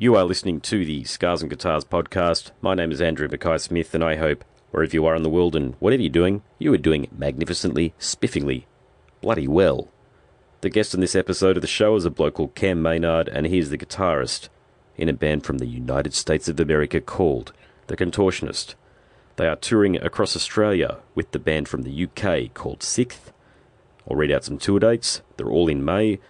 You are listening to the Scars and Guitars podcast. My name is Andrew Mackay Smith, and I hope wherever you are in the world and whatever you're doing, you are doing magnificently, spiffingly, bloody well. The guest in this episode of the show is a bloke called Cam Maynard, and he is the guitarist in a band from the United States of America called The Contortionist. They are touring across Australia with the band from the UK called Sixth. I'll read out some tour dates. They're all in May.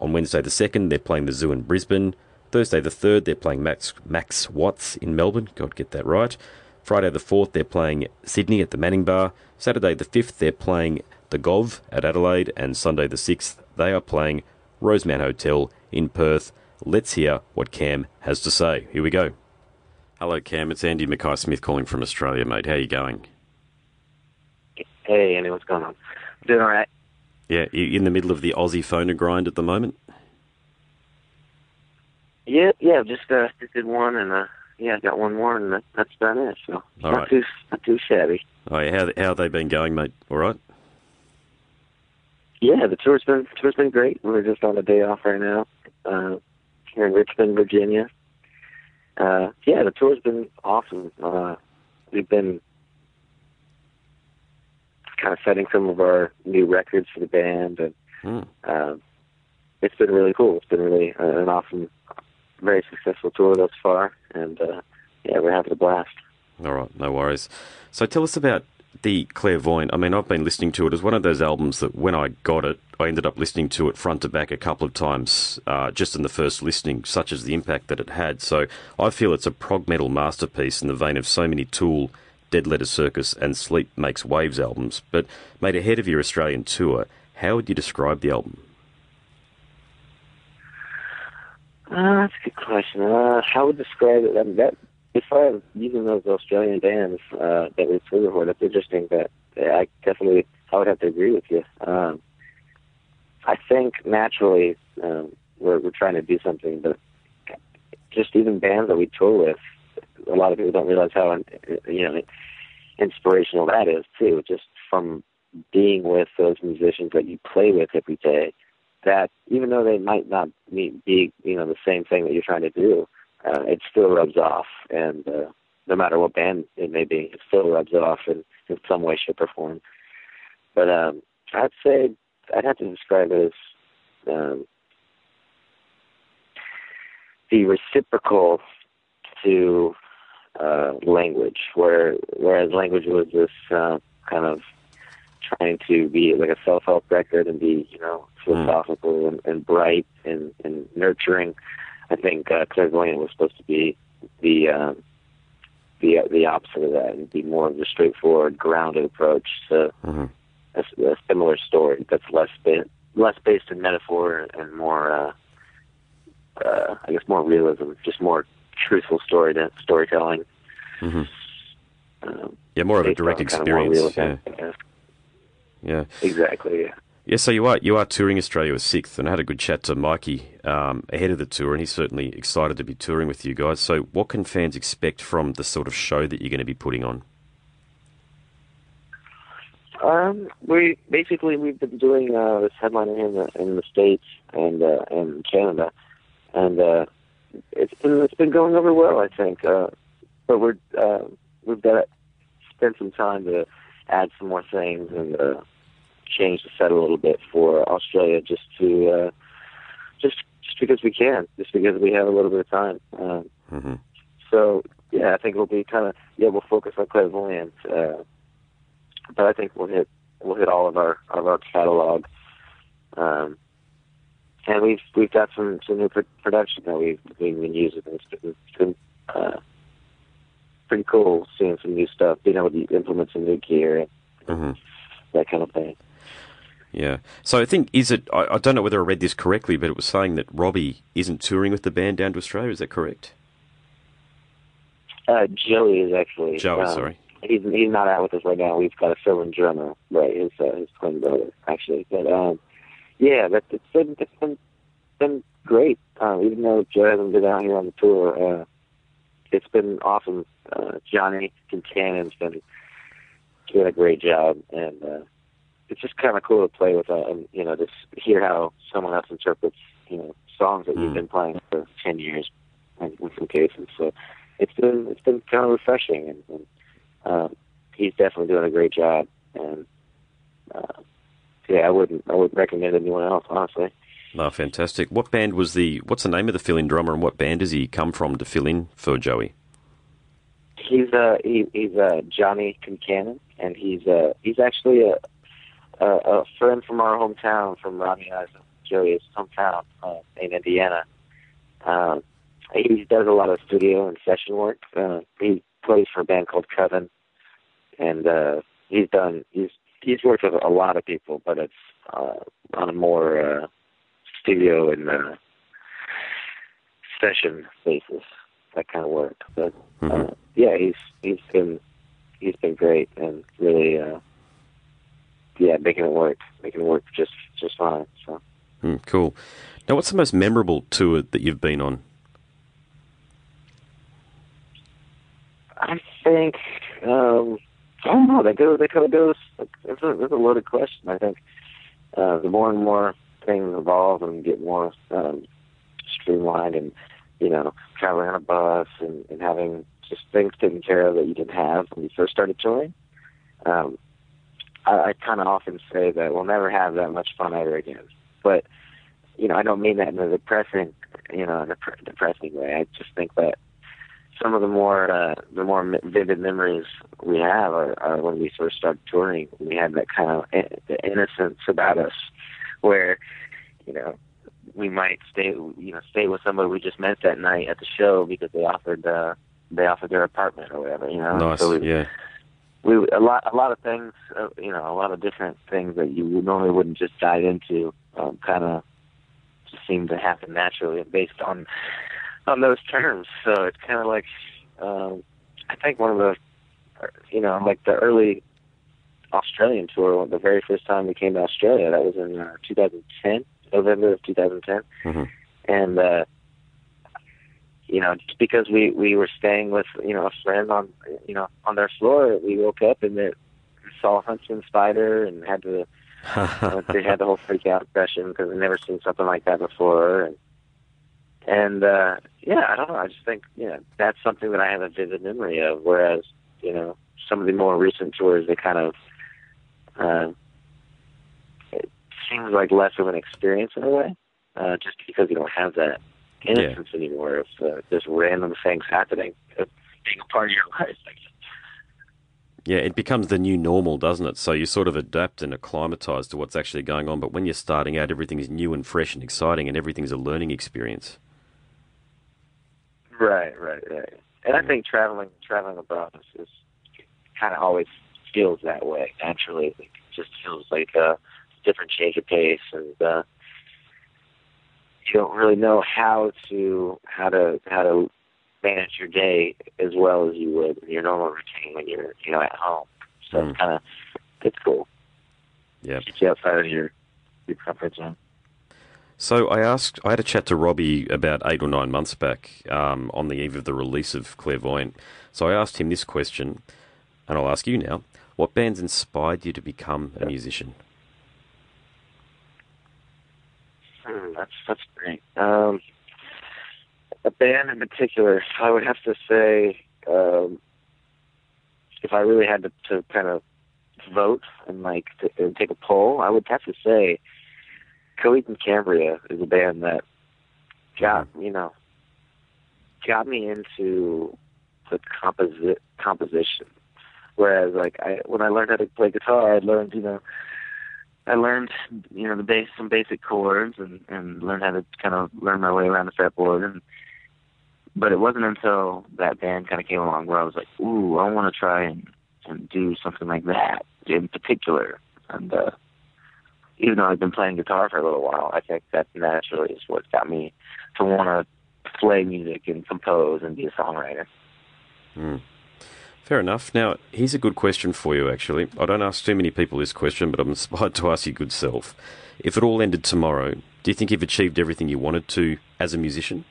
On Wednesday the 2nd, they're playing the Zoo in Brisbane. Thursday the 3rd, they're playing Max, Max Watts in Melbourne. God, get that right. Friday the 4th, they're playing Sydney at the Manning Bar. Saturday the 5th, they're playing the Gov at Adelaide. And Sunday the 6th, they are playing Rosemount Hotel in Perth. Let's hear what Cam has to say. Here we go. Hello, Cam. It's Andy Mackay Smith calling from Australia, mate. How are you going? Hey, Andy, what's going on? Doing all right. Yeah, you in the middle of the Aussie phono grind at the moment? Yeah, yeah. Just uh, just did one, and uh, yeah, got one more, and that, that's done it. So All not right. too not too shabby. Oh, yeah. How, how have they been going, mate? All right? Yeah, the tour's been tour's been great. We're just on a day off right now, uh, here in Richmond, Virginia. Uh, yeah, the tour's been awesome. Uh, we've been kind of setting some of our new records for the band, and Hmm. uh, it's been really cool. It's been really uh, an awesome, very successful tour thus far, and uh, yeah, we're having a blast. All right, no worries. So tell us about the Clairvoyant. I mean, I've been listening to it as one of those albums that when I got it, I ended up listening to it front to back a couple of times uh, just in the first listening, such as the impact that it had. So I feel it's a prog metal masterpiece in the vein of so many Tool, Dead Letter Circus, and Sleep Makes Waves albums. But, made ahead of your Australian tour, how would you describe the album? Uh, that's a good question. Uh, how would describe it? I mean, that as far as those Australian bands uh, that we toured for, that's interesting. That I definitely I would have to agree with you. Um, I think naturally um, we're we're trying to do something, but just even bands that we tour with, a lot of people don't realize how you know inspirational that is too. Just from being with those musicians that you play with every day that even though they might not be, you know the same thing that you're trying to do, uh, it still rubs off. And uh, no matter what band it may be, it still rubs off in, in some way, shape, or form. But um, I'd say I'd have to describe it as um, the reciprocal to uh, language, where whereas language was this uh, kind of trying to be like a self-help record and be, you know, philosophical and, and bright and, and nurturing. I think uh, Clairvoyant was supposed to be the um, the the opposite of that and be more of the straightforward, grounded approach to Mhm. a, a similar story that's less ba- less based in metaphor and more, uh, uh, I guess, more realism, just more truthful story storytelling. Mhm. Um, Yeah, more of a direct on kind of experience. Yeah, events, I guess. Yeah. Exactly. Yeah. Yeah, so you are you are touring Australia with Sixth, and I had a good chat to Mikey um, ahead of the tour, and he's certainly excited to be touring with you guys. So, what can fans expect from the sort of show that you're going to be putting on? Um, we basically we've been doing uh, this headliner here in the in the states and uh, and Canada, and uh, it's been it's been going over well, I think. Uh, but we're uh, we've got to spend some time to add some more things and uh, change the set a little bit for Australia, just to uh, just just because we can, just because we have a little bit of time. Um, hmm so yeah, I think it'll be kind of yeah. We'll focus on clairvoyant, uh, but I think we'll hit we'll hit all of our of our catalog. Um, and we've we've got some some new pr- production that we've we've been using. It's been, it's been uh, pretty cool seeing some new stuff, being able to implement some new gear and hmm that kind of thing. Yeah. So, I think is it? I, I don't know whether I read this correctly, but it was saying that Robbie isn't touring with the band down to Australia. Is that correct? Uh, Joey is actually Joey, um, sorry. he's he's not out with us right now. We've got a fill-in drummer, right? His uh, his twin brother, actually. But um, yeah, that it's been it's been been great. Uh, even though Joe hasn't been out here on the tour, uh, it's been awesome. Uh, Johnny Concannon's been doing a great job, and uh, it's just kind of cool to play with. Uh, and you know, just hear how someone else interprets you know songs that you've Mm. been playing for ten years. in, in some cases. So it's been it's been kind of refreshing, and, and uh, he's definitely doing a great job. And uh, yeah, I wouldn't I wouldn't recommend anyone else, honestly. No, fantastic. What band was the? What's the name of the fill-in drummer, and what band does he come from to fill in for Joey? He's uh he, he's uh Johnny Concannon, and he's uh he's actually a a, a friend from our hometown, from Ronnie and Joey's hometown uh, in Indiana. Uh, he does a lot of studio and session work. Uh, he plays for a band called Coven, and uh, he's done he's he's worked with a lot of people, but it's uh, on a more uh, studio and uh, session basis, that kind of work. But uh, Mhm. yeah, he's he's been he's been great and really uh, yeah making it work, making it work just just fine. So. Mm, cool. Now, what's the most memorable tour that you've been on? I think um, I don't know. They go. They kind of goes. It's a, it's a loaded question. I think uh, the more and more things evolve and get more um, streamlined, and you know, traveling on a bus and, and having just things taken care of that you didn't have when you first started touring. Um, I, I kind of often say that we'll never have that much fun ever again. But you know, I don't mean that in a depressing, you know, in a dep- depressing way. I just think that some of the more uh, the more vivid memories we have are, are when we first started touring. We had that kind of in- the innocence about us, where you know we might stay you know stay with somebody we just met that night at the show because they offered uh, they offered their apartment or whatever. You know, nice. so we, yeah. we a lot a lot of things uh, you know a lot of different things that you normally wouldn't just dive into um, kind of just seem to happen naturally based on on those terms so it's kind of like um i think one of the you know like the early australian tour the very first time we came to australia that was in uh, 2010 november of 2010 Mhm. and uh you know, just because we we were staying with you know a friend on you know on their floor, we woke up and it saw a huntsman spider and had to they had the whole freak out session because they'd never seen something like that before. And and uh yeah i don't know. I just think you know that's something that i have a vivid memory of. Whereas you know some of the more recent tours they kind of uh it seems like less of an experience in a way uh just because you don't have that innocence anymore of uh, just random things happening uh, being a part of your life Yeah, it becomes the new normal, doesn't it? So you sort of adapt and acclimatise to what's actually going on. But when you're starting out, everything is new and fresh and exciting, and everything's a learning experience. Right, right, right. And I think traveling traveling abroad is, is kind of always feels that way naturally. It just feels like a different change of pace, and uh, you don't really know how to how to how to manage your day as well as you would in your normal routine when you're you know at home. So Mm. it's kind of it's cool. Yeah. Keeps you outside of your your comfort zone. So I asked, I had a chat to Robbie about eight or nine months back um, on the eve of the release of Clairvoyant. So I asked him this question, and I'll ask you now: What bands inspired you to become a musician? Hmm, that's that's great. Um, a band in particular, I would have to say, um, if I really had to, to kind of vote and like to, and take a poll, I would have to say, Coheed and Cambria is a band that got you know got me into the composi- composition. Whereas, like, I when I learned how to play guitar, I learned you know I learned, you know, the base some basic chords and and learned how to kind of learn my way around the fretboard. And but it wasn't until that band kind of came along where I was like, ooh, I want to try and and do something like that in particular. And uh, even though I've been playing guitar for a little while, I think that naturally is what got me to want to play music and compose and be a songwriter. Hmm. Fair enough. Now, here's a good question for you, actually. I don't ask too many people this question, but I'm inspired to ask your good self. If it all ended tomorrow, do you think you've achieved everything you wanted to as a musician?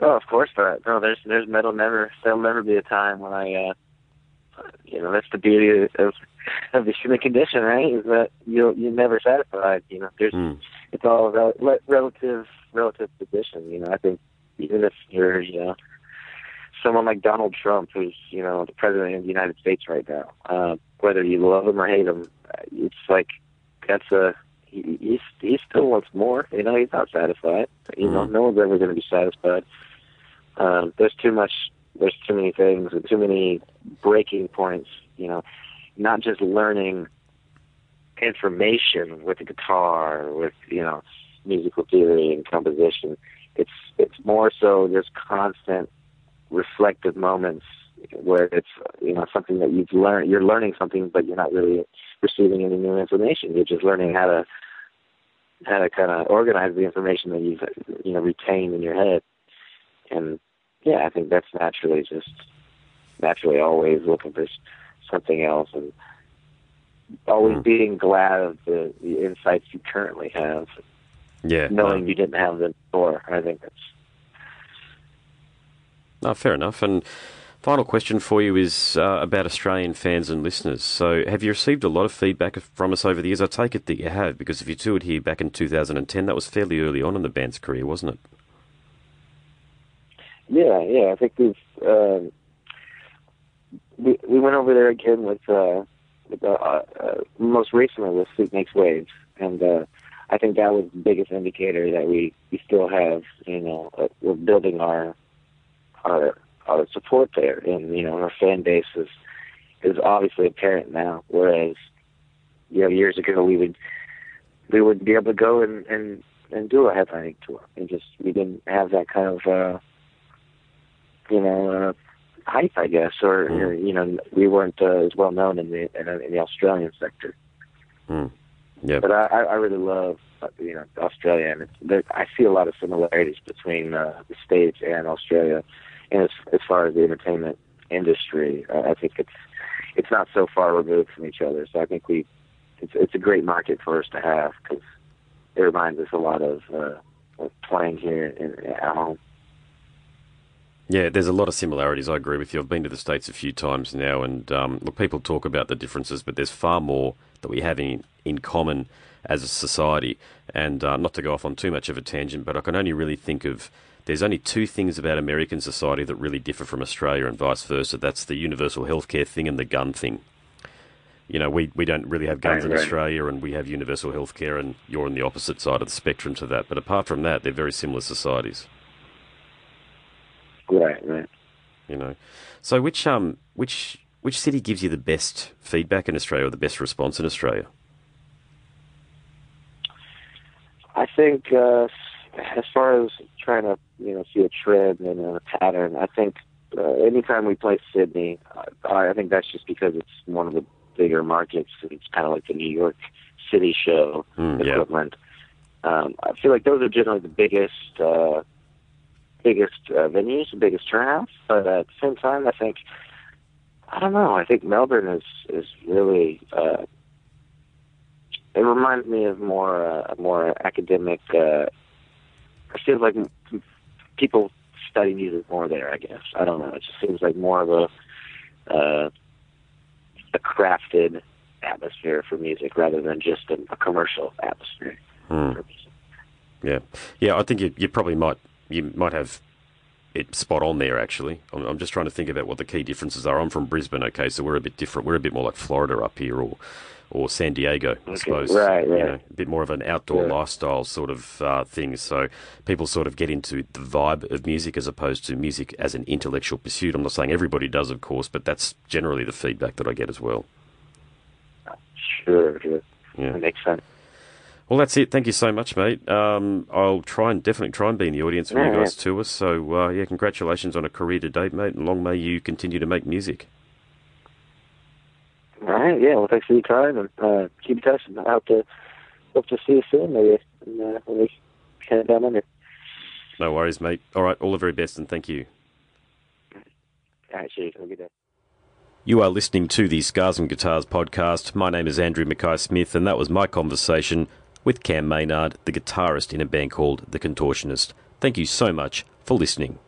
Oh, of course not. No, there's there's metal never there'll never be a time when I uh you know, that's the beauty of of the human condition, right? Is that you you're never satisfied. You know, there's Hmm. it's all rel- relative relative position. You know, I think even if you're, you know, someone like Donald Trump, who's you know the president of the United States right now, uh, whether you love him or hate him, it's like that's a he, he's he still wants more. You know, he's not satisfied. You know, Mhm. no one's ever going to be satisfied. Um, there's too much. There's too many things and too many breaking points. You know, not just learning information with the guitar, with you know musical theory and composition. It's it's more so just constant reflective moments where it's you know something that you've learned. You're learning something, but you're not really receiving any new information. You're just learning how to how to kind of organize the information that you've you know retained in your head. And yeah, I think that's naturally just naturally always looking for something else and always Mm. being glad of the, the insights you currently have, Yeah. no. knowing you didn't have them before. I think that's No, fair enough. And final question for you is uh, about Australian fans and listeners. So, have you received a lot of feedback from us over the years? I take it that you have, because if you toured here back in 2010, that was fairly early on in the band's career, wasn't it? Yeah, yeah. I think we've um, we we went over there again with uh, with uh, uh, most recently with Sleep Makes Waves, and uh, I think that was the biggest indicator that we we still have. You know, uh, we're building our our our support there, and you know, our fan base is is obviously apparent now. Whereas, you know, years ago we would we would be able to go and and and do a headlining tour, and just we didn't have that kind of. uh you know, uh, hype, I guess, or, Mm. or you know, we weren't uh, as well known in the in, in the Australian sector. Mm. Yeah. But I, I really love, uh, you know, Australia, and there, I see a lot of similarities between uh, the states and Australia, and as as far as the entertainment industry, uh, I think it's it's not so far removed from each other. So I think we, it's it's a great market for us to have because it reminds us a lot of, uh, of playing here in, at home. Yeah, there's a lot of similarities. I agree with you. I've been to the States a few times now, and um, look, people talk about the differences, but there's far more that we have in, in common as a society. And uh, not to go off on too much of a tangent, but I can only really think of there's only two things about American society that really differ from Australia and vice versa. That's the universal healthcare thing and the gun thing. You know, we, we don't really have guns in. Australia, and we have universal healthcare, and you're on the opposite side of the spectrum to that. But apart from that, they're very similar societies. Right, right. you know. So which um which which city gives you the best feedback in Australia or the best response in Australia? I think uh, as far as trying to you know see a trend and a pattern, I think uh, anytime we play Sydney, I, I think that's just because it's one of the bigger markets. And it's kind of like the New York City show Mm, yeah. equivalent. Um, I feel like those are generally the biggest uh, biggest uh, venues, the biggest turnouts. But at the same time, I think I don't know. I think Melbourne is is really. Uh, it reminds me of more uh, more academic. Uh, it feels like people study music more there. I guess I don't know. It just seems like more of a uh, a crafted atmosphere for music rather than just a, a commercial atmosphere. Music. Yeah, yeah. I think you, you probably might you might have it spot on there. Actually, I'm, I'm just trying to think about what the key differences are. I'm from Brisbane, okay, so we're a bit different. We're a bit more like Florida up here, or or San Diego, I Okay, suppose. right, You right. know, a bit more of an outdoor Yeah. lifestyle sort of uh, thing. So people sort of get into the vibe of music as opposed to music as an intellectual pursuit. I'm not saying everybody does, of course, but that's generally the feedback that I get as well. Sure, sure. Yeah. That makes sense. Well, that's it. Thank you so much, mate. Um, I'll try and definitely try and be in the audience when you Yeah, guys tour. So, uh, yeah, congratulations on a career to date, mate, and long may you continue to make music. All right, yeah. Well, thanks for your time and uh, keep in touch. And I hope to hope to see you soon, maybe and, uh, when we head down under. No worries, mate. All right, all the very best, and thank you. All right, cheers. Have a good day. You are listening to the Scars and Guitars podcast. My name is Andrew Mackay Smith, and that was my conversation with Cam Maynard, the guitarist in a band called The Contortionist. Thank you so much for listening.